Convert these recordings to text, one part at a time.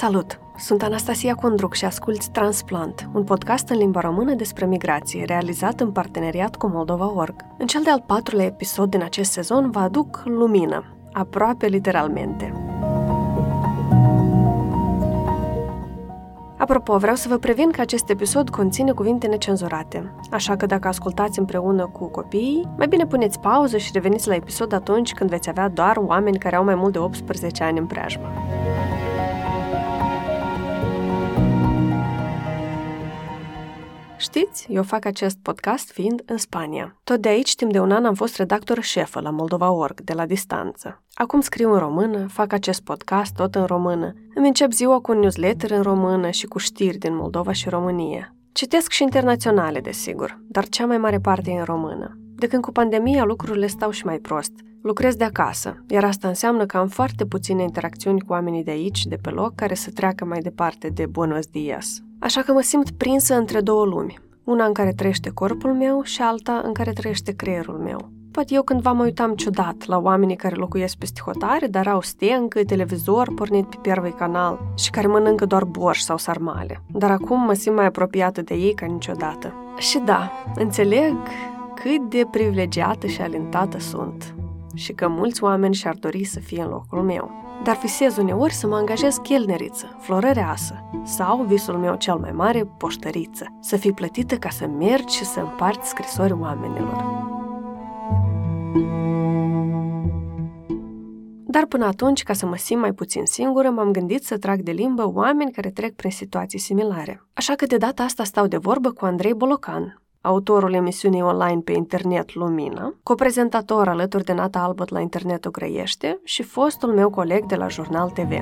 Salut! Sunt Anastasia Condruc și asculți Transplant, un podcast în limba română despre migrație, realizat în parteneriat cu Moldova.org. În cel de-al patrulea episod din acest sezon vă aduc lumină, aproape literalmente. Apropo, vreau să vă previn că acest episod conține cuvinte necenzurate, așa că dacă ascultați împreună cu copiii, mai bine puneți pauză și reveniți la episod atunci când veți avea doar oameni care au mai mult de 18 ani în preajmă. Știți, eu fac acest podcast fiind în Spania. Tot de aici, timp de un an, am fost redactor șefă la Moldova.org, de la distanță. Acum scriu în română, fac acest podcast tot în română. Îmi încep ziua cu un newsletter în română și cu știri din Moldova și România. Citesc și internaționale, desigur, dar cea mai mare parte e în română. De când cu pandemia lucrurile stau și mai prost. Lucrez de acasă, iar asta înseamnă că am foarte puține interacțiuni cu oamenii de aici, de pe loc, care să treacă mai departe de buenos dias. Așa că mă simt prinsă între două lumi, una în care trăiește corpul meu și alta în care trăiește creierul meu. Poate eu cândva mă uitam ciudat la oamenii care locuiesc peste hotare, dar au steancă, televizor pornit pe primul canal și care mănâncă doar borș sau sarmale. Dar acum mă simt mai apropiată de ei ca niciodată. Și da, înțeleg cât de privilegiată și alintată sunt și că mulți oameni și-ar dori să fie în locul meu. Dar visez uneori să mă angajez chelneriță, florăreasă sau, visul meu cel mai mare, poștăriță, să fii plătită ca să mergi și să împarți scrisori oamenilor. Dar până atunci, ca să mă simt mai puțin singură, m-am gândit să trag de limbă oameni care trec prin situații similare. Așa că de data asta stau de vorbă cu Andrei Bolocan, autorul emisiunii online pe internet Lumina, coprezentator alături de Nata Albăt la Internetul Grăiește și fostul meu coleg de la Jurnal TV.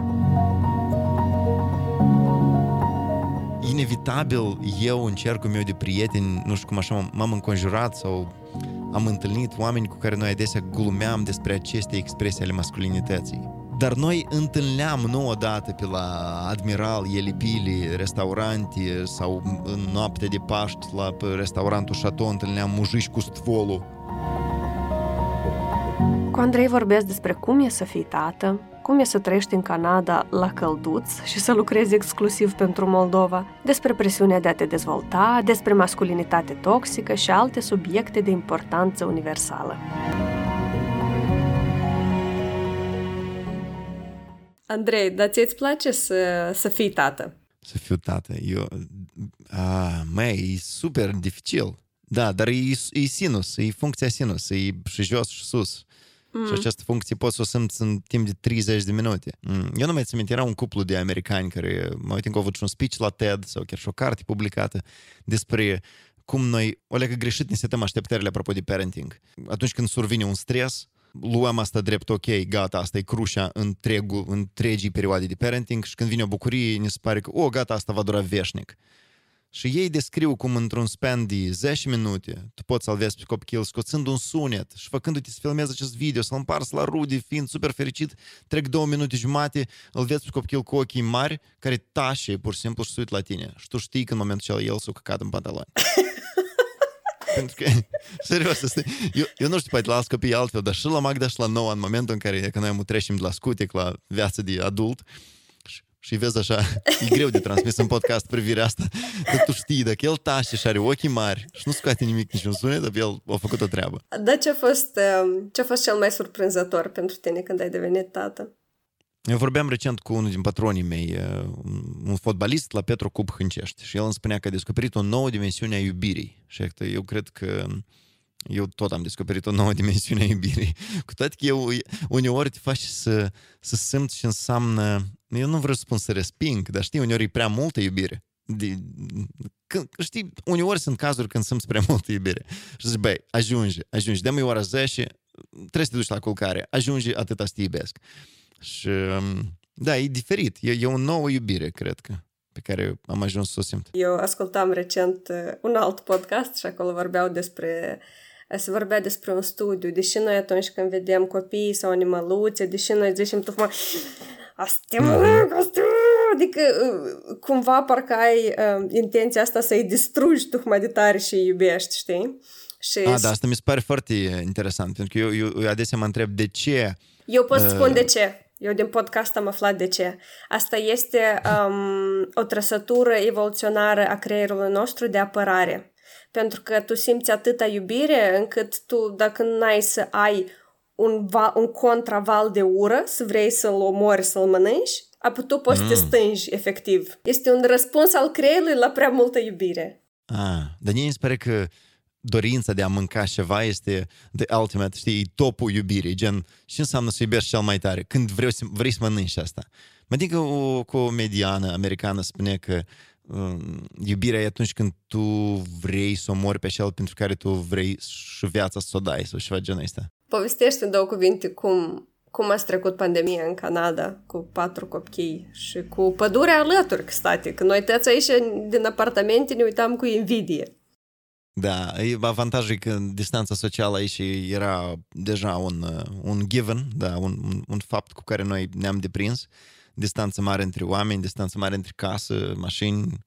Inevitabil, eu în cercul meu de prieteni, nu știu cum așa, m-am înconjurat sau am întâlnit oameni cu care noi adesea glumeam despre aceste expresii ale masculinității. Dar noi întâlneam nu odată pe la Admiral, Elipili, restaurante sau în noapte de Paști la restaurantul Chateau întâlneam mujici cu stvolul. Cu Andrei vorbesc despre cum e să fii tată, cum e să trăiești în Canada la călduț și să lucrezi exclusiv pentru Moldova, despre presiunea de a te dezvolta, despre masculinitate toxică și alte subiecte de importanță universală. Andrei, dar ți-ți place să, să fii tată? Să fiu tată. Eu, a, măi, e super dificil. Da, dar e, e sinus, e funcția sinus, e și jos și sus. Mm. Și această funcție poți să o simți în timp de 30 de minute. Mm. Eu nu mai țin era un cuplu de americani care, mă uit încă au avut și un speech la TED sau chiar și o carte publicată despre cum noi, o leagă greșit, ne setăm așteptările apropo de parenting. Atunci când survine un stres, luăm asta drept ok, gata, asta e crușa întregul, întregii perioade de parenting și când vine o bucurie, ne se pare că, o, gata, asta va dura veșnic. Și ei descriu cum într-un span de 10 minute tu poți să-l vezi pe copil scoțând un sunet și făcându-te să filmezi acest video, să-l împarți la rude, fiind super fericit, trec două minute jumate, îl vezi pe copil cu ochii mari care tașe pur și simplu și se uit la tine. Și tu știi că în momentul acela el s-a căcat în pantaloni. Pentru că, serios, asta, eu, eu nu știu, poate la alți copii altfel, dar și la Magda și la nouă, în momentul în care că noi am trecem de la scutec la viața de adult, și vezi așa, e greu de transmis în podcast privirea asta, dar tu știi, dacă el taște și are ochii mari și nu scoate nimic, niciun sunet, dar el a făcut o treabă. Da, ce a fost, um, ce a fost cel mai surprinzător pentru tine când ai devenit tată? Eu vorbeam recent cu unul din patronii mei, uh, un fotbalist la Petru Cub Hâncești și el îmi spunea că a descoperit o nouă dimensiune a iubirii. Și eu cred că eu tot am descoperit o nouă dimensiune a iubirii. Cu toate că eu uneori te faci să, să simți și înseamnă, eu nu vreau să spun să resping, dar știi, uneori e prea multă iubire. De, când, știi, uneori sunt cazuri când simți prea multă iubire. Și zici, băi, ajunge, ajunge, dă-mi ora 10, trebuie să te duci la culcare, ajunge, atâta să te iubesc. Și um, da, e diferit. E, e o nouă iubire, cred că pe care am ajuns să o simt. Eu ascultam recent uh, un alt podcast și acolo vorbeau despre se vorbea despre un studiu, deși noi atunci când vedem copii sau animăluțe, deși noi zicem tocmai asta asta adică uh, cumva parcă ai uh, intenția asta să-i distrugi tocmai de tare și îi iubești, știi? Și A, da, asta mi se pare foarte interesant, pentru că eu, eu, eu adesea mă întreb de ce eu pot uh, spun de ce. Eu din podcast am aflat de ce. Asta este um, o trăsătură evoluționară a creierului nostru de apărare. Pentru că tu simți atâta iubire încât tu, dacă n-ai să ai un, val, un contraval de ură, să vrei să-l omori, să-l mănânci, apoi tu poți mm. să te mm. stângi, efectiv. Este un răspuns al creierului la prea multă iubire. Ah, dar mie îmi pare că dorința de a mânca ceva este the ultimate, știi, topul iubirii, gen, ce înseamnă să iubești cel mai tare? Când vrei să, vrei să mănânci asta. Mă adică o comediană americană spune că um, iubirea e atunci când tu vrei să omori pe cel pentru care tu vrei și viața să o dai sau ceva genul ăsta. Povestește în două cuvinte cum, cum ați trecut pandemia în Canada cu patru copii și cu pădurea alături, stati, că noi toți aici din apartamente ne uitam cu invidie. Da, avantajul e că distanța socială aici era deja un, un given, da, un, un, un fapt cu care noi ne-am deprins. Distanță mare între oameni, distanță mare între casă, mașini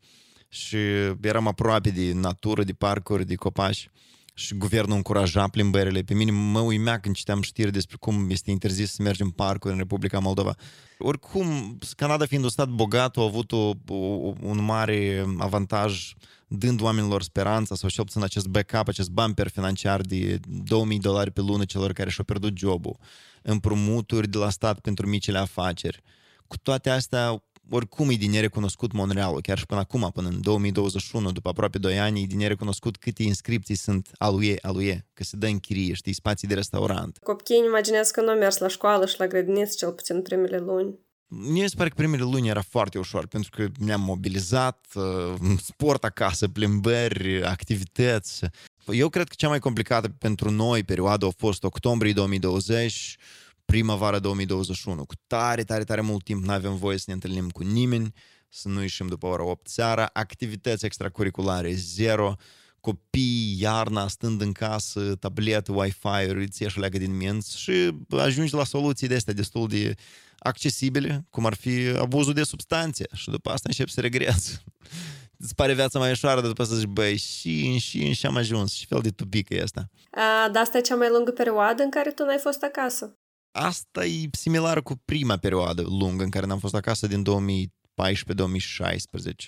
și eram aproape de natură, de parcuri, de copaci și guvernul încuraja plimbările. Pe mine mă uimea când citeam știri despre cum este interzis să mergem în parcuri în Republica Moldova. Oricum, Canada fiind un stat bogat, a avut o, o, un mare avantaj dând oamenilor speranța sau cel puțin acest backup, acest bumper financiar de 2000 dolari pe lună celor care și-au pierdut jobul, împrumuturi de la stat pentru micile afaceri. Cu toate astea, oricum e din nerecunoscut Montreal, chiar și până acum, până în 2021, după aproape 2 ani, e din nerecunoscut câte inscripții sunt aluie, aluie, că se dă în chirie, știi, spații de restaurant. Copiii imaginează că nu au mers la școală și la grădiniță cel puțin primele luni. Mie se pare că primele luni era foarte ușor, pentru că ne-am mobilizat, uh, sport acasă, plimbări, activități. Eu cred că cea mai complicată pentru noi perioada a fost octombrie 2020, primăvara 2021. Cu tare, tare, tare mult timp nu avem voie să ne întâlnim cu nimeni, să nu ieșim după ora 8 seara, activități extracurriculare zero, copii, iarna, stând în casă, tabletă, Wi-Fi, îți ieși leagă din minți și ajungi la soluții de astea destul de accesibile, cum ar fi abuzul de substanțe și după asta începi să regreți. Îți pare viața mai ușoară, dar după asta zici, băi, și, și, și am ajuns, și fel de tupică e asta. A, dar asta e cea mai lungă perioadă în care tu n-ai fost acasă. Asta e similar cu prima perioadă lungă în care n-am fost acasă din 2014-2016.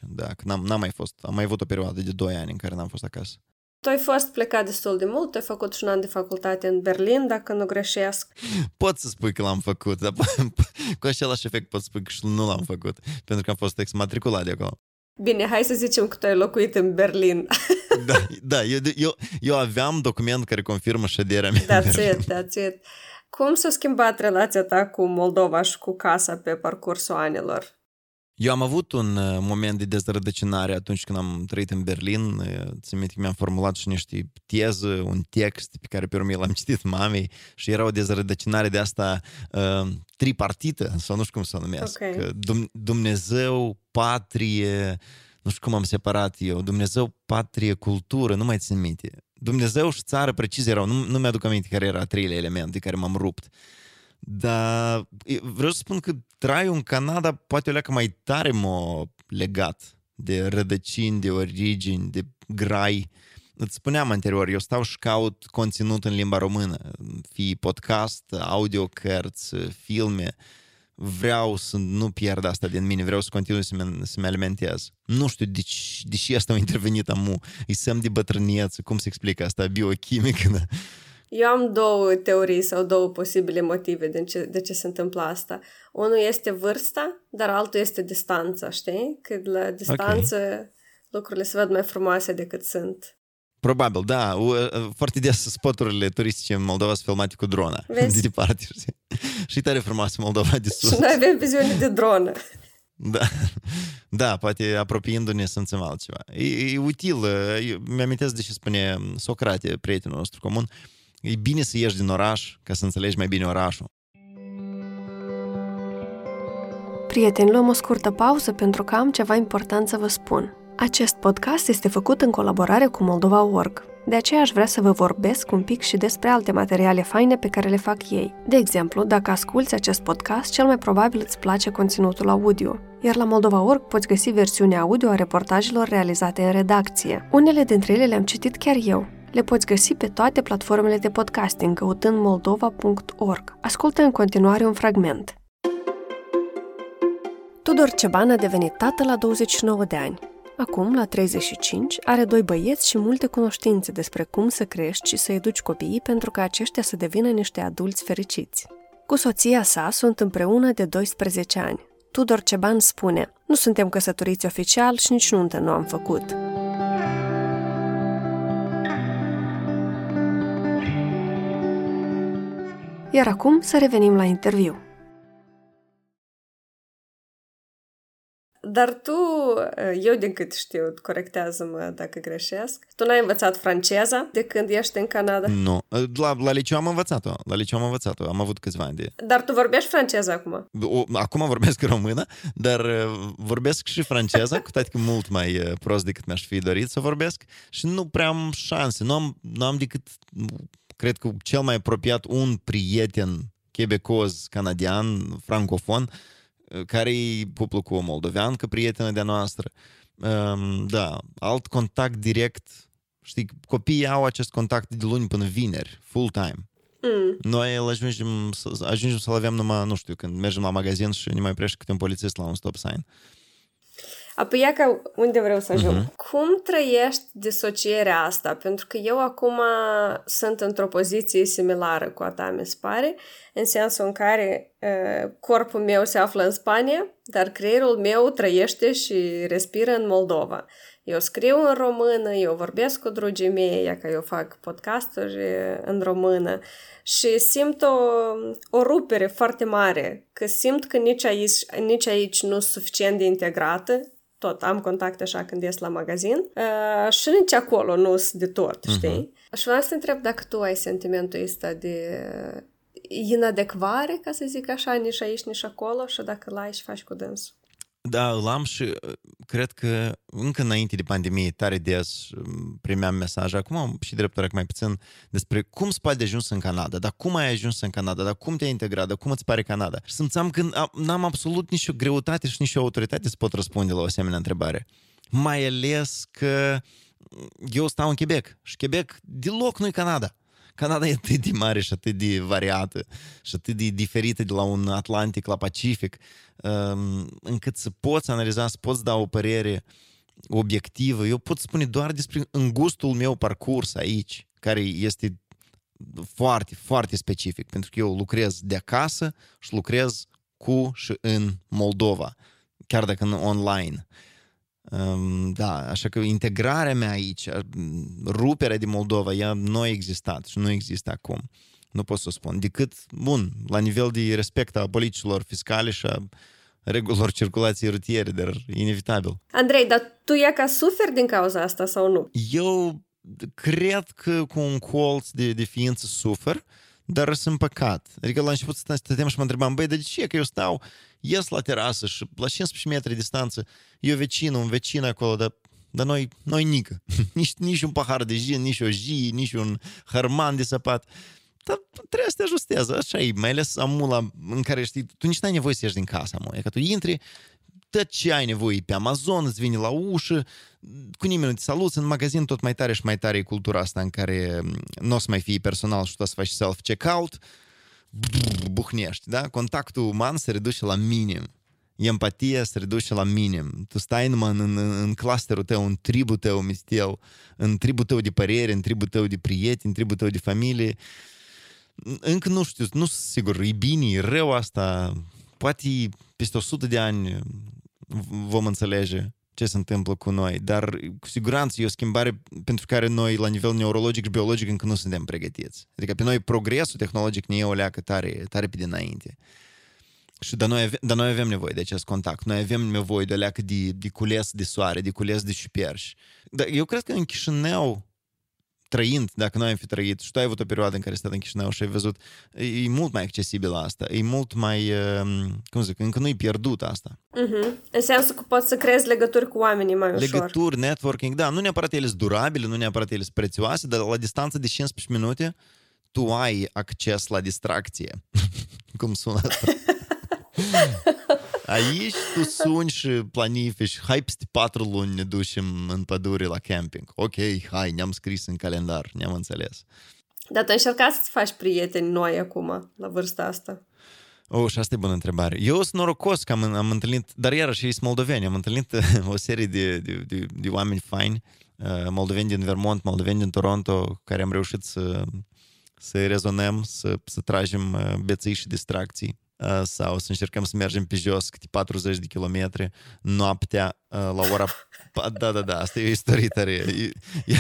Da, că n-am, n-am mai fost. Am mai avut o perioadă de 2 ani în care n-am fost acasă. Tu ai fost plecat destul de mult, ai făcut și un an de facultate în Berlin, dacă nu greșesc. Pot să spui că l-am făcut, dar cu același efect pot spui că și nu l-am făcut, pentru că am fost exmatriculat de acolo. Bine, hai să zicem că tu ai locuit în Berlin. da, da eu, eu, eu aveam document care confirmă șederea mea. That's it, that's it. Cum s-a schimbat relația ta cu Moldova și cu casa pe parcursul anilor? Eu am avut un uh, moment de dezrădăcinare atunci când am trăit în Berlin. Uh, țin minte că mi-am formulat și niște teză, un text pe care pe urmă l-am citit mamei și era o dezrădăcinare de asta uh, tripartită, sau nu știu cum să o numesc. Okay. Dumnezeu, patrie, nu știu cum am separat eu, Dumnezeu, patrie, cultură, nu mai țin minte. Dumnezeu și țară precis erau, nu, nu mi-aduc aminte care era a treilea element de care m-am rupt. Dar vreau să spun că traiul în Canada poate o leacă mai tare m-a legat de rădăcini, de origini, de grai. Îți spuneam anterior, eu stau și caut conținut în limba română, fie podcast, audio, cărți, filme. Vreau să nu pierd asta din mine, vreau să continui să-mi, să-mi alimentez. Nu știu de, de ce asta a intervenit amu. E semn de bătrânieță, cum se explică asta, biochimică. Eu am două teorii sau două posibile motive de ce, de ce se întâmplă asta. Unul este vârsta, dar altul este distanța, știi? Că la distanță okay. lucrurile se văd mai frumoase decât sunt. Probabil, da. Foarte des spoturile turistice în Moldova sunt filmate cu drona. Vezi? De departe, știi? Și tare frumoasă Moldova de sus. Și noi avem viziune de dronă. Da, da, poate apropiindu-ne simțim altceva. E, e util. Mi-amintesc de ce spune Socrate, prietenul nostru comun, E bine să ieși din oraș ca să înțelegi mai bine orașul. Prieteni, luăm o scurtă pauză pentru că am ceva important să vă spun. Acest podcast este făcut în colaborare cu Moldova.org. De aceea aș vrea să vă vorbesc un pic și despre alte materiale faine pe care le fac ei. De exemplu, dacă asculți acest podcast, cel mai probabil îți place conținutul audio. Iar la Moldova.org poți găsi versiunea audio a reportajelor realizate în redacție. Unele dintre ele le-am citit chiar eu, le poți găsi pe toate platformele de podcasting căutând moldova.org. Ascultă în continuare un fragment. Tudor Ceban a devenit tată la 29 de ani. Acum, la 35, are doi băieți și multe cunoștințe despre cum să crești și să educi copiii pentru ca aceștia să devină niște adulți fericiți. Cu soția sa sunt împreună de 12 ani. Tudor Ceban spune, nu suntem căsătoriți oficial și nici nuntă nu am făcut. Iar acum să revenim la interviu. Dar tu, eu din cât știu, corectează-mă dacă greșesc, tu n-ai învățat franceza de când ești în Canada? Nu. La, la liceu am învățat-o. La liceu am învățat-o. Am avut câțiva ani de... Dar tu vorbești franceză acum? O, acum vorbesc română, dar uh, vorbesc și franceza, cu toate că mult mai uh, prost decât mi-aș fi dorit să vorbesc și nu prea am șanse. Nu am, nu am decât, cred că cel mai apropiat un prieten quebecos, canadian, francofon, care e cuplul cu o moldoveancă, prietenă de-a noastră. Um, da, alt contact direct, știi, copiii au acest contact de luni până vineri, full-time. Mm. Noi îl ajungem, ajungem să-l avem numai, nu știu, când mergem la magazin și ne mai prește câte un polițist la un stop sign. Apoi, ia ca unde vreau să ajung. Uh-huh. Cum trăiești disocierea asta? Pentru că eu acum sunt într-o poziție similară cu a ta, mi se pare, în sensul în care uh, corpul meu se află în Spania, dar creierul meu trăiește și respiră în Moldova. Eu scriu în română, eu vorbesc cu drugii mei, că eu fac podcasturi în română și simt o, o rupere foarte mare, că simt că nici aici, nici aici nu sunt suficient de integrată tot am contacte așa când ies la magazin uh, și nici acolo nu sunt de tot, uh-huh. știi? Și vreau să te întreb dacă tu ai sentimentul ăsta de inadecvare, ca să zic așa, nici aici, nici acolo și dacă l-ai și faci cu dânsul. Da, îl am și uh, cred că încă înainte de pandemie tare des um, primeam mesaje, acum și drept mai puțin, despre cum se poate de ajuns în Canada, dar cum ai ajuns în Canada, dar cum te-ai integrat, dar cum îți pare Canada. Și simțeam că n-am absolut nicio greutate și nicio autoritate să pot răspunde la o asemenea întrebare. Mai ales că eu stau în Quebec și Quebec deloc nu-i Canada. Canada e atât de mare și atât de variată și atât de diferită de la un Atlantic la Pacific, um, încât să poți analiza, să poți da o părere obiectivă. Eu pot spune doar despre îngustul meu parcurs aici, care este foarte, foarte specific, pentru că eu lucrez de acasă și lucrez cu și în Moldova, chiar dacă în online. Da, așa că integrarea mea aici, ruperea din Moldova, ea nu a existat și nu există acum. Nu pot să o spun. Decât, bun, la nivel de respect a politicilor fiscale și a regulilor circulației rutiere, dar inevitabil. Andrei, dar tu e ca suferi din cauza asta sau nu? Eu cred că cu un colț de, de ființă sufer, dar sunt păcat. Adică la început stăteam și mă întrebam, băi, de ce că eu stau ies la terasă și la 15 metri distanță, e o vecină, un vecin acolo, dar dar noi, noi nică. nici, nici un pahar de gin, nici o zi, nici un hărman de săpat. Dar trebuie să te ajustezi, așa e, mai ales amula în care știi, tu nici n-ai nevoie să ieși din casa, mă. E că tu intri, tot ce ai nevoie pe Amazon, îți vine la ușă, cu nimeni nu te saluți, în magazin tot mai tare și mai tare e cultura asta în care nu o să mai fii personal și tu o să faci self-checkout, buhnești, da? Contactul uman se reduce la minim. Empatia se reduce la minim. Tu stai numai în, în, în clusterul tău, în tribul tău mistel, în tribul tău de părere, în tribul tău de prieteni, în tribul tău de familie. Încă nu știu, nu sunt sigur, e bine, e rău asta, poate peste 100 de ani vom înțelege ce se întâmplă cu noi, dar cu siguranță e o schimbare pentru care noi, la nivel neurologic și biologic, încă nu suntem pregătiți. Adică pe noi progresul tehnologic ne e o leacă tare, tare pe dinainte. Și dar noi, dar noi avem nevoie de acest contact. Noi avem nevoie de o leacă de, de cules de soare, de cules de șuperși. Dar eu cred că în Chișinău trăind, dacă noi am fi trăit, și tu ai avut o perioadă în care stai în Chișinău și ai văzut, e mult mai accesibil asta, e mult mai, ehm, cum zic, încă nu-i pierdut asta. Uh-huh. În sensul că poți să creezi legături cu oamenii mai ușor. Legături, networking, da, nu neapărat ele sunt durabile, nu neapărat ele sunt prețioase, dar la distanță de 15 minute tu ai acces la distracție. cum sună asta? Aici tu suni și planifici, hai peste patru luni ne ducem în pădure la camping. Ok, hai, ne-am scris în calendar, ne-am înțeles. Dar tu încercat să-ți faci prieteni noi acum, la vârsta asta? O, și asta e bună întrebare. Eu sunt norocos că am, am întâlnit, dar iarăși ei sunt moldoveni, am întâlnit o serie de, de, de, de oameni faini, uh, moldoveni din Vermont, moldoveni din Toronto, care am reușit să, să rezonăm, să, să tragem uh, beții și distracții uh, sau să încercăm să mergem pe jos câte 40 de kilometri noaptea la ora... Da, da, da, asta e o istorie tare. Eu,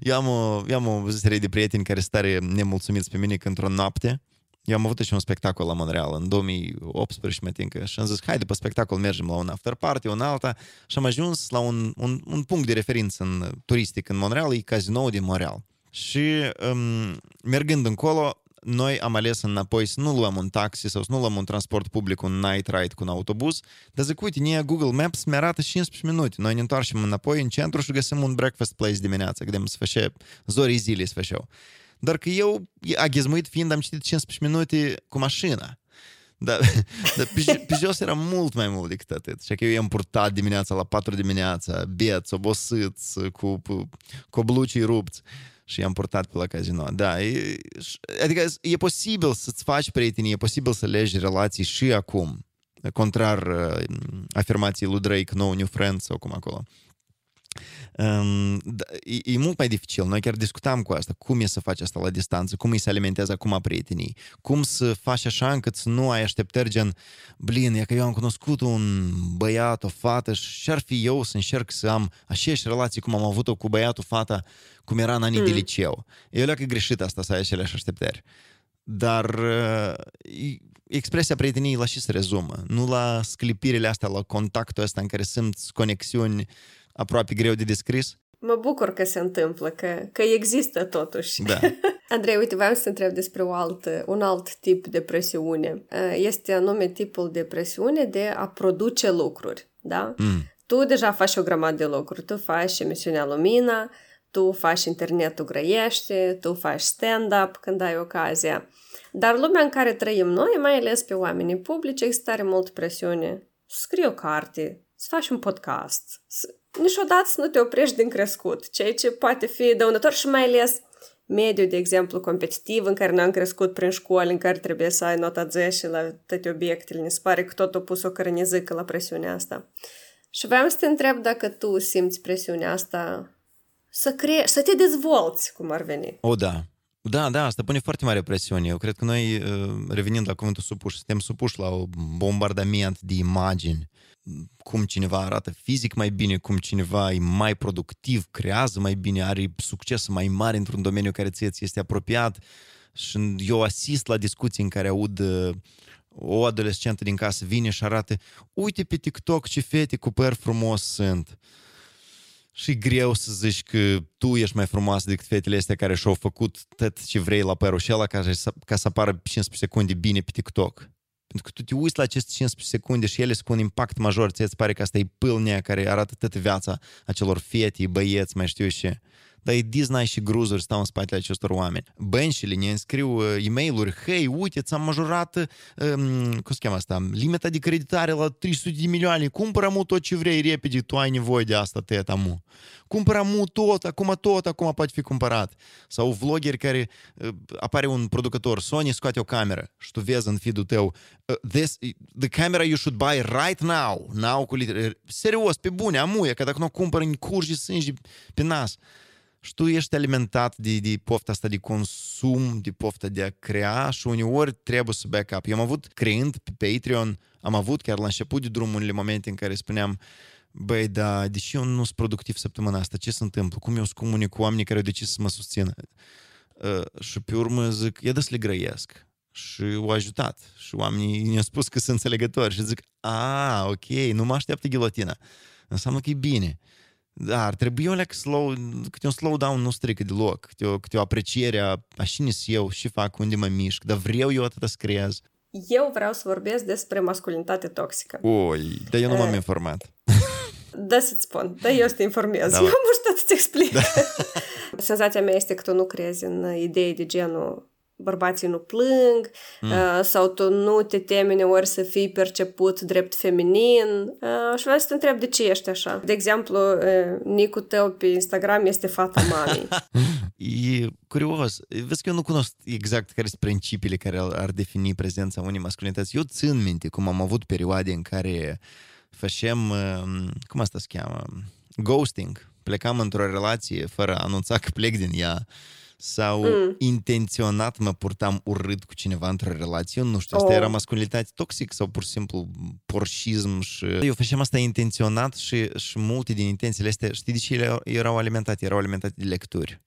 eu, am, o, eu am o serie de prieteni care sunt tare nemulțumiți pe mine că într-o noapte eu am avut și un spectacol la Montreal în 2018, mă tincă, și am zis, hai, după spectacol mergem la un after party, un alta, și am ajuns la un, un, un punct de referință în, turistic în Montreal, e cazinoul din Montreal. Și um, mergând încolo, noi am ales înapoi să nu luăm un taxi sau să nu luăm un transport public, un night ride cu un autobuz, dar zic, uite, nie Google Maps mi arată 15 minute. Noi ne întoarcem înapoi în centru și găsim un breakfast place dimineața, gdem să face zorii zilei să făceau. Dar că eu, aghizmuit fiind, am citit 15 minute cu mașina. Dar, dar pe, pe jos era mult mai mult decât atât. Și că eu i-am purtat dimineața la 4 dimineața, beți, obosiți, cu, cu coblucii rupți și i-am purtat pe la casino. Da, e, adică e posibil să-ți faci prietenii, e posibil să legi relații și acum, contrar uh, afirmației lui Drake, No New Friends sau cum acolo. Um, e, e mult mai dificil. Noi chiar discutam cu asta. Cum e să faci asta la distanță? Cum îi se alimentează acum prietenii? Cum să faci așa încât să nu ai așteptări gen blin, e că eu am cunoscut un băiat, o fată și ar fi eu să încerc să am aceeași relații cum am avut-o cu băiatul, fata, cum era în anii mm. de liceu. Eu le-am greșit asta să ai aceleași așteptări. Dar uh, expresia prieteniei la și se rezumă. Nu la sclipirile astea, la contactul ăsta în care simți conexiuni aproape greu de descris. Mă bucur că se întâmplă, că, că există totuși. Da. Andrei, uite, vreau să întreb despre o altă, un alt tip de presiune. Este anume tipul de presiune de a produce lucruri, da? Mm. Tu deja faci o grămadă de lucruri. Tu faci emisiunea Lumina, tu faci internetul grăiește, tu faci stand-up când ai ocazia. Dar lumea în care trăim noi, mai ales pe oamenii publici, există tare mult presiune. Scrii o carte, să faci un podcast, să niciodată să nu te oprești din crescut, ceea ce poate fi dăunător și mai ales mediul, de exemplu, competitiv în care n-am crescut prin școală, în care trebuie să ai nota 10 la toate obiectele. Ne se pare că tot a pus o cărănizică la presiunea asta. Și vreau să te întreb dacă tu simți presiunea asta să crești, să te dezvolți, cum ar veni. O, da. Da, da, asta pune foarte mare presiune. Eu cred că noi, uh, revenind la cuvântul supuși, suntem supuși la un bombardament de imagini cum cineva arată fizic mai bine, cum cineva e mai productiv, creează mai bine, are succes mai mare într-un domeniu care ție ți este apropiat. Și eu asist la discuții în care aud uh, o adolescentă din casă vine și arată uite pe TikTok ce fete cu păr frumos sunt. Și greu să zici că tu ești mai frumoasă decât fetele astea care și-au făcut tot ce vrei la părul și ăla ca, ca să apară 15 secunde bine pe TikTok. Pentru că tu te uiți la aceste 15 secunde și ele spun impact major, ți-ți pare că asta e pâlnea care arată toată viața acelor fete, băieți, mai știu și dar e Disney și gruzuri stau în spatele acestor oameni. Bănșile ne înscriu uh, e mail hei, uite, ți-am majorat, um, cum se cheamă asta, limita de creditare la 300 de milioane, cumpără mu tot ce vrei repede, tu ai nevoie de asta, teta mu. Cumpără mu tot, acum tot, acum poate fi cumpărat. Sau vloggeri care uh, apare un producător, Sony scoate o cameră și tu vezi în feed-ul tău, uh, this, the camera you should buy right now, now cu litere, serios, pe bune, amuie, că dacă nu cumpără în curgi sânge pe nas și tu ești alimentat de, de pofta asta de consum, de pofta de a crea și uneori trebuie să backup. Eu am avut, creând pe Patreon, am avut chiar la început de drum unele momente în care spuneam băi, da, deși eu nu sunt productiv săptămâna asta, ce se întâmplă? Cum eu să comunic cu oamenii care au decis să mă susțină? Uh, și pe urmă zic, e de să le grăiesc. Și au ajutat. Și oamenii ne-au spus că sunt înțelegători. Și zic, a, ok, nu mă așteaptă ghilotina. Înseamnă că e bine. Da, ar trebui o leac slow, câte un slow down nu strică deloc, câte o, câte o apreciere a, a cine eu și fac, unde mă mișc, dar vreau eu atât să creez. Eu vreau să vorbesc despre masculinitate toxică. Oi, dar eu nu m-am informat. Da, să-ți spun. Da, eu să te informez. Da, eu am știu să-ți explic. Da. Senzația mea este că tu nu crezi în idei de genul bărbații nu plâng mm. uh, sau tu nu te temi ori să fii perceput drept feminin uh, și vreau să te întreb de ce ești așa. De exemplu, uh, nicul tău pe Instagram este fata mamei. e curios. Vezi că eu nu cunosc exact care sunt principiile care ar, ar defini prezența unei masculinități. Eu țin minte cum am avut perioade în care făceam, um, cum asta se cheamă, ghosting. Plecam într-o relație fără a anunța că plec din ea sau mm. intenționat mă purtam urât cu cineva într-o relație. Nu știu, asta oh. era masculinitate toxic sau pur și simplu porșism și... Eu făceam asta intenționat și, și multe din intențiile astea, știi de ce ele erau alimentate? Erau alimentate de lecturi.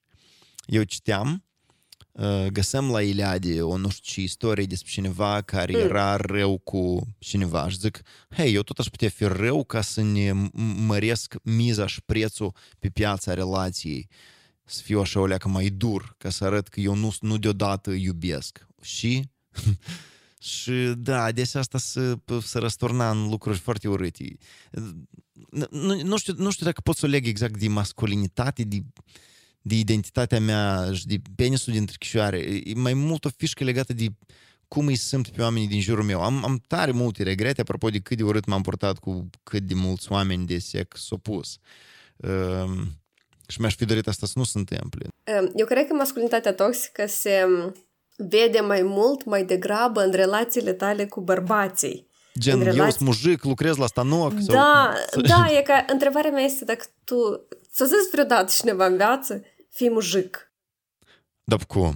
Eu citeam, uh, găsăm la Iliade o nu știu ce istorie despre cineva care mm. era rău cu cineva și zic, hei, eu tot aș putea fi rău ca să ne măresc miza și prețul pe piața relației să fiu așa o leacă mai dur, ca să arăt că eu nu, nu deodată iubesc. Și și da, adesea asta se, se răsturna în lucruri foarte urâte. Nu, nu, știu, nu știu dacă pot să o leg exact de masculinitate, de, de identitatea mea și de penisul din trichișoare. E mai mult o fișcă legată de cum îi simt pe oamenii din jurul meu. Am, am tare multe regrete apropo de cât de urât m-am purtat cu cât de mulți oameni de sex opus. Uh, și mi-aș fi dorit asta să nu se întâmple. Eu cred că masculitatea toxică se vede mai mult, mai degrabă în relațiile tale cu bărbații. Gen, relații... eu sunt mujic, lucrez la stanoc? Da, sau... da, e ca întrebarea mea este dacă tu, ți-a zis vreodată cineva în viață, fii mujic. Dar cum?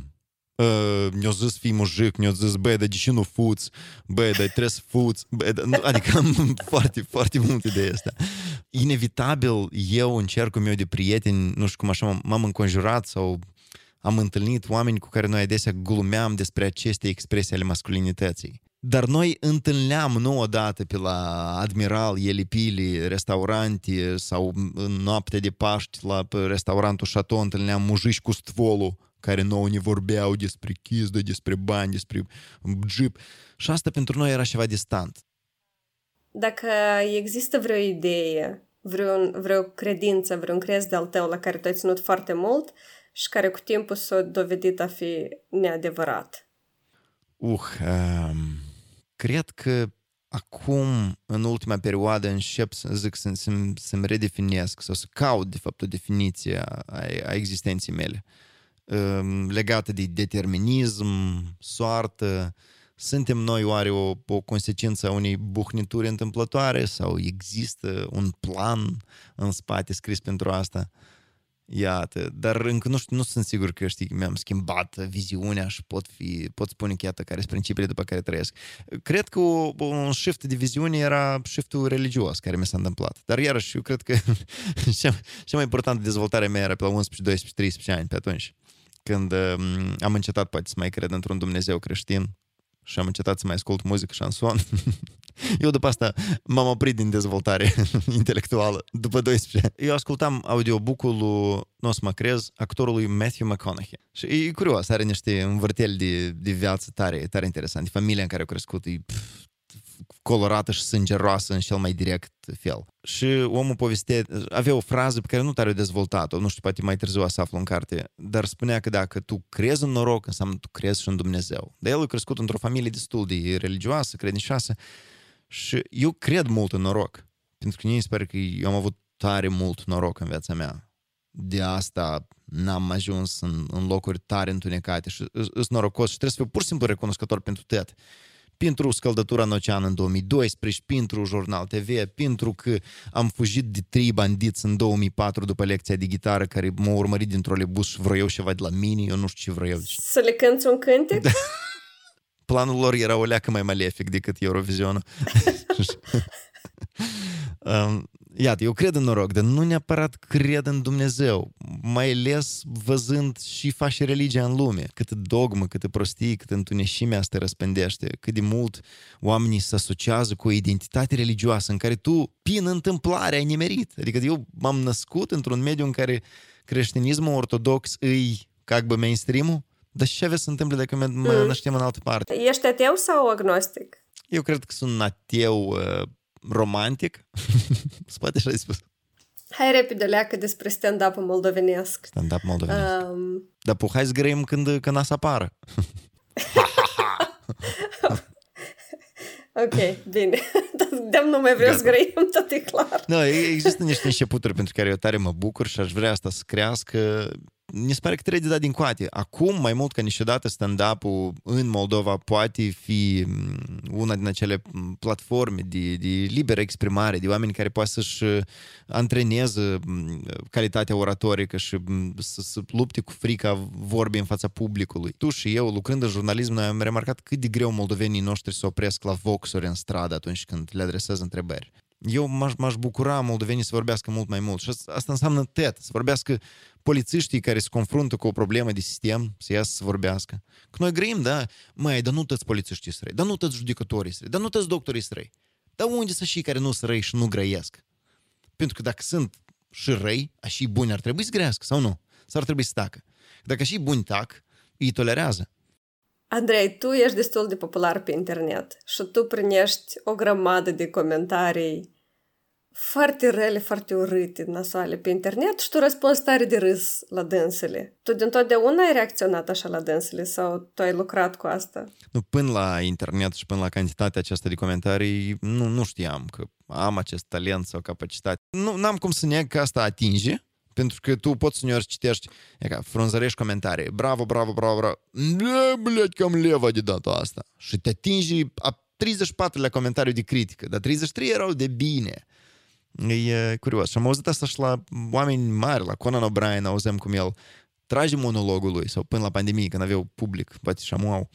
Uh, ne-a zis fii mujic, ne-a zis, băi, dar de ce nu fuți? Băi, dar trebuie să fuți? Băi, dar... Adică am foarte, foarte multe de astea. Inevitabil, eu în cercul meu de prieteni, nu știu cum așa, m-am înconjurat sau am întâlnit oameni cu care noi adesea glumeam despre aceste expresii ale masculinității. Dar noi întâlneam nu odată pe la Admiral, Elipili, restaurante sau în noaptea de Paști la restaurantul Chateau întâlneam mujici cu stvolul care nouă ne vorbeau despre chizdă, despre bani, despre jeep. Și asta pentru noi era ceva distant. Dacă există vreo idee, vreun, vreo credință, vreun crez de-al tău la care tu ai ținut foarte mult și care cu timpul s-a dovedit a fi neadevărat? Uh, um, cred că acum, în ultima perioadă, încep să zic să, să, să-mi redefinesc sau să caut, de fapt, o definiție a, a existenței mele. Uh, Ehm, legată de determinism, soartă. Suntem noi oare o, o consecință a unei buhnituri întâmplătoare sau există un plan în spate scris pentru asta? Iată, dar încă nu, știu, nu sunt sigur că știi, mi-am schimbat viziunea și pot, fi, pot spune că iată care sunt principiile după care trăiesc. Cred că o, un shift de viziune era shiftul religios care mi s-a întâmplat. Dar iarăși, eu cred că cea, cea mai importantă dezvoltare mea era pe la 11, 12, 13 ani pe atunci când um, am încetat poate să mai cred într-un Dumnezeu creștin și am încetat să mai ascult muzică șanson. Eu după asta m-am oprit din dezvoltare intelectuală, după 12 Eu ascultam audiobook-ul lui, nu o să mă crez, actorului Matthew McConaughey. Și e curios, are niște învârteli de, de viață tare, tare interesante. Familia în care a crescut e pf, colorată și sângeroasă în cel mai direct fel. Și omul povestea, avea o frază pe care nu tare dezvoltat-o, nu știu, poate mai târziu o să aflu în carte, dar spunea că dacă tu crezi în noroc, înseamnă tu crezi și în Dumnezeu. Dar el a crescut într-o familie destul de religioasă, credincioasă și eu cred mult în noroc. Pentru că mie se pare că eu am avut tare mult noroc în viața mea. De asta n-am ajuns în, în locuri tare întunecate și sunt norocos și trebuie să fiu pur și simplu recunoscător pentru tot pentru scăldătura în ocean în 2012, pentru Jurnal TV, pentru că am fugit de trei bandiți în 2004 după lecția de gitară care m-au urmărit din trolebus și vreau ceva de la mine, eu nu știu ce vreau. Să le cânti un cântec? Da. Planul lor era o leacă mai malefic decât Eurovizionul. um, Iată, eu cred în noroc, dar nu neapărat cred în Dumnezeu, mai ales văzând și face religia în lume, cât dogmă, cât prostii, cât întuneșimea asta răspândește, cât de mult oamenii se asociază cu o identitate religioasă în care tu, prin întâmplare, ai nimerit. Adică eu m-am născut într-un mediu în care creștinismul ortodox îi, ca bă, mainstream-ul, dar ce avea să întâmple dacă mă mm. năștem în altă parte? Ești ateu sau agnostic? Eu cred că sunt ateu uh, romantic. Spate așa spus. Hai repede leacă despre stand-up moldovenesc. Stand-up moldovenesc. Um... Dar pu, hai să grăim când, când să apară. ok, bine. De nu mai vreau să grăim, tot e clar. Nu, există niște începuturi pentru care eu tare mă bucur și aș vrea asta să crească. Mi se pare că trebuie de dat din coate. Acum, mai mult ca niciodată, stand-up-ul în Moldova poate fi mm, una din acele mm, platforme de, de liberă exprimare, de oameni care poate să-și uh, antreneze mm, calitatea oratorică și să, să lupte cu frica vorbii în fața publicului. Tu și eu, lucrând în jurnalism, noi am remarcat cât de greu moldovenii noștri să opresc la voxuri în stradă atunci când le adresez întrebări eu m-aș, m-aș bucura moldovenii să vorbească mult mai mult. Și asta înseamnă TET, să vorbească polițiștii care se confruntă cu o problemă de sistem, să iasă să vorbească. Că noi grăim, da, mai, dar nu toți polițiștii sunt răi, dar nu toți judecătorii sunt răi, dar nu toți doctorii sunt răi. Dar unde să și care nu sunt răi și nu grăiesc? Pentru că dacă sunt și răi, și buni ar trebui să grească, sau nu? Sau ar trebui să tacă? Dacă și buni tac, îi tolerează. Andrei, tu ești destul de popular pe internet și tu primești o grămadă de comentarii foarte rele, foarte urâte, nasoale pe internet și tu răspunzi tare de râs la dânsele. Tu din totdeauna ai reacționat așa la dânsele sau tu ai lucrat cu asta? Nu, până la internet și până la cantitatea aceasta de comentarii, nu, nu știam că am acest talent sau capacitate. Nu am cum să neg că asta atinge, pentru că tu poți uneori citești, e ca frunzărești comentarii, bravo, bravo, bravo, bravo, blядь, cam leva de data asta. Și te atingi a 34-lea comentariu de critică, dar 33 erau de bine. E curios. Și am auzit asta și la oameni mari, la Conan O'Brien, auzem cum el trage monologul lui, sau până la pandemie, când aveau public, poate și amuau.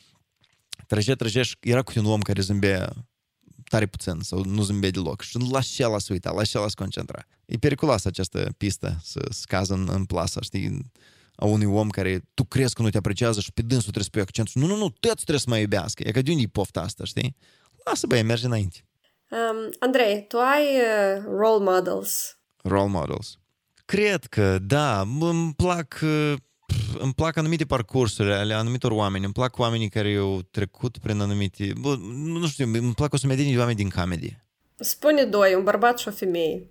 Trage, trage și era cu un om care zâmbea tare puțin sau nu zâmbea deloc și la ce la se uita, la ce la se concentra. E periculoasă această pistă să scază în, în plasă, știi, a unui om care tu crezi că nu te apreciază și pe dânsul trebuie să pui accentul. Nu, nu, nu, tăți trebuie să mă iubească. E ca de unde e pofta asta, știi? Lasă, băie, merge înainte. Um, Andrei, tu ai uh, role models? Role models. Cred că, da, îmi plac, uh, îmi plac anumite parcursuri ale anumitor oameni, îmi plac oamenii care au trecut prin anumite, bă, nu știu, îmi plac o sumedenie de oameni din comedy. Spune doi, un bărbat și o femeie.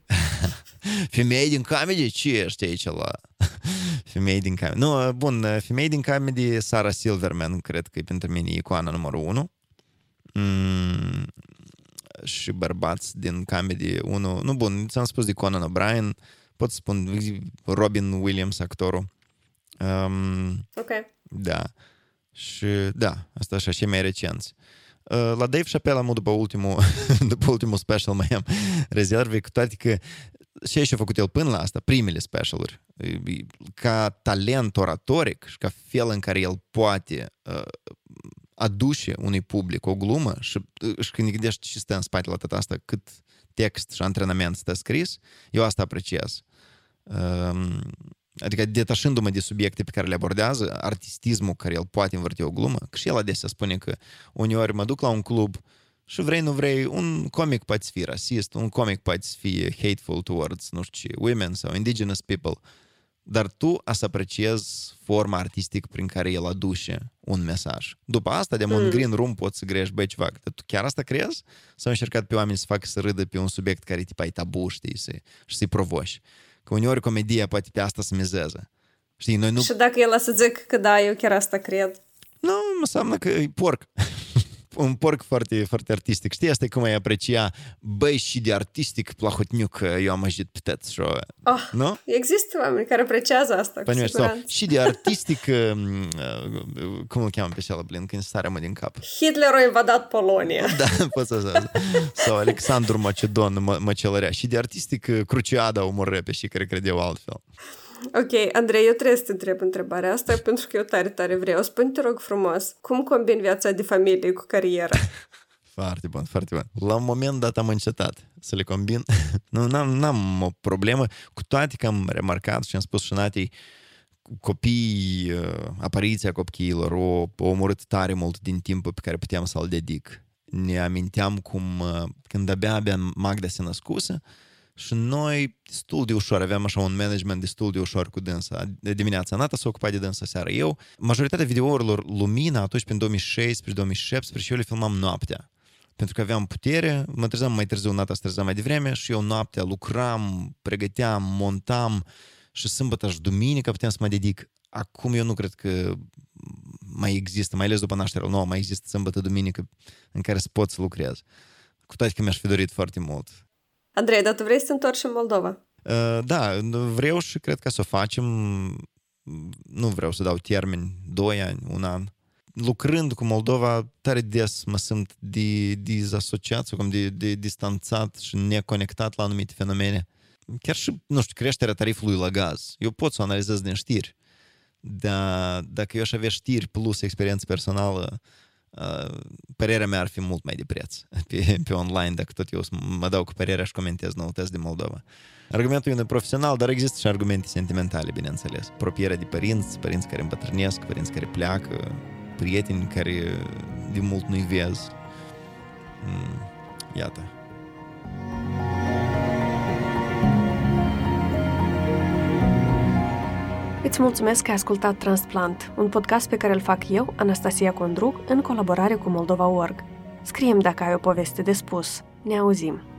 femeie din comedy? Ce ești aici la... femei din comedy. Nu, bun, femei din comedy, Sara Silverman, cred că e pentru mine icoana numărul unu. Mm, și bărbați din comedy, unul, nu bun, ți-am spus de Conan O'Brien, pot spun Robin Williams, actorul. Um, ok. Da. Și da, asta așa, și mai recenți. Uh, la Dave Chappelle am după ultimul, după ultimul special mai am rezerve, cu toate că ce și-a făcut el până la asta, primele specialuri, ca talent oratoric și ca fel în care el poate uh, aduce unui public o glumă și, și când gândești ce stă în spatele tot asta, cât text și antrenament stă scris, eu asta apreciez. Um, adică detașându-mă de subiecte pe care le abordează, artistismul care el poate învârti o glumă, că și el adesea spune că uneori mă duc la un club și vrei, nu vrei, un comic poate fi rasist, un comic poate fi hateful towards, nu știu ce, women sau indigenous people, dar tu a să apreciezi forma artistică prin care el aduce un mesaj. După asta, de un mm. green room poți să grești, băi, ceva, tu chiar asta crezi? Sau încercat pe oameni să facă să râdă pe un subiect care tipa e tabu, știi, să, și să-i provoși. Că uneori comedia poate pe asta să mizeze. Știi, noi nu... Și dacă el a să zic că da, eu chiar asta cred. Nu, înseamnă că e porc. Un porc foarte, foarte artistic. Știi, asta e cum ai aprecia, băi, și de artistic plahotniuc eu am ajut pe și oh, nu? Există oameni care apreciază asta, cu sau, Și de artistic, um, uh, cum îl cheamă pe cel, blin, când sare mă din cap. Hitler a invadat Polonia. da, poți să Sau Alexandru Macedon, Măcelărea. Și de artistic, uh, Cruciada omoră pe și care credeau altfel. Ok, Andrei, eu trebuie să te întreb întrebarea asta pentru că eu tare, tare vreau. Spune te rog frumos, cum combin viața de familie cu cariera? Foarte bun, foarte bun. La un moment dat am încetat să le combin. nu, n-am, n-am o problemă, cu toate că am remarcat și am spus și Natei, copii, uh, apariția copiilor o, o omorât tare mult din timpul pe care puteam să-l dedic. Ne aminteam cum, uh, când abia, abia Magda se născuse, și noi destul de ușor, aveam așa un management destul de ușor cu dânsa. De dimineața Nata s-a ocupat de dânsa seara eu. Majoritatea videourilor Lumina atunci prin 2016-2017 și eu le filmam noaptea. Pentru că aveam putere, mă trezeam mai târziu, Nata se trezea mai devreme și eu noaptea lucram, pregăteam, montam și sâmbătă și duminică puteam să mă dedic. Acum eu nu cred că mai există, mai ales după nașterea nouă, mai există sâmbătă, duminică în care să pot să lucrez. Cu toate că mi-aș fi dorit foarte mult Andrei, dar tu vrei să te întorci în Moldova? Uh, da, vreau și cred că să o facem nu vreau să dau termeni, 2 ani, un an. Lucrând cu Moldova, tare des mă simt de, dezasociat sau cum de, de distanțat și neconectat la anumite fenomene. Chiar și, nu știu, creșterea tarifului la gaz. Eu pot să o analizez din știri, dar dacă eu aș avea știri plus experiență personală, uh, părerea mea ar fi mult mai de preț pe, pe online, dacă tot eu mă dau cu părerea și comentez noutăți de Moldova. Argumentul e profesional, dar există și argumente sentimentale, bineînțeles. Propierea de părinți, părinți care îmbătrânesc, părinți care pleacă, prieteni care de mult nu-i vezi. Iată. Îți mulțumesc că ai ascultat Transplant, un podcast pe care îl fac eu, Anastasia Condruc, în colaborare cu Moldova.org. Scriem dacă ai o poveste de spus. Ne auzim!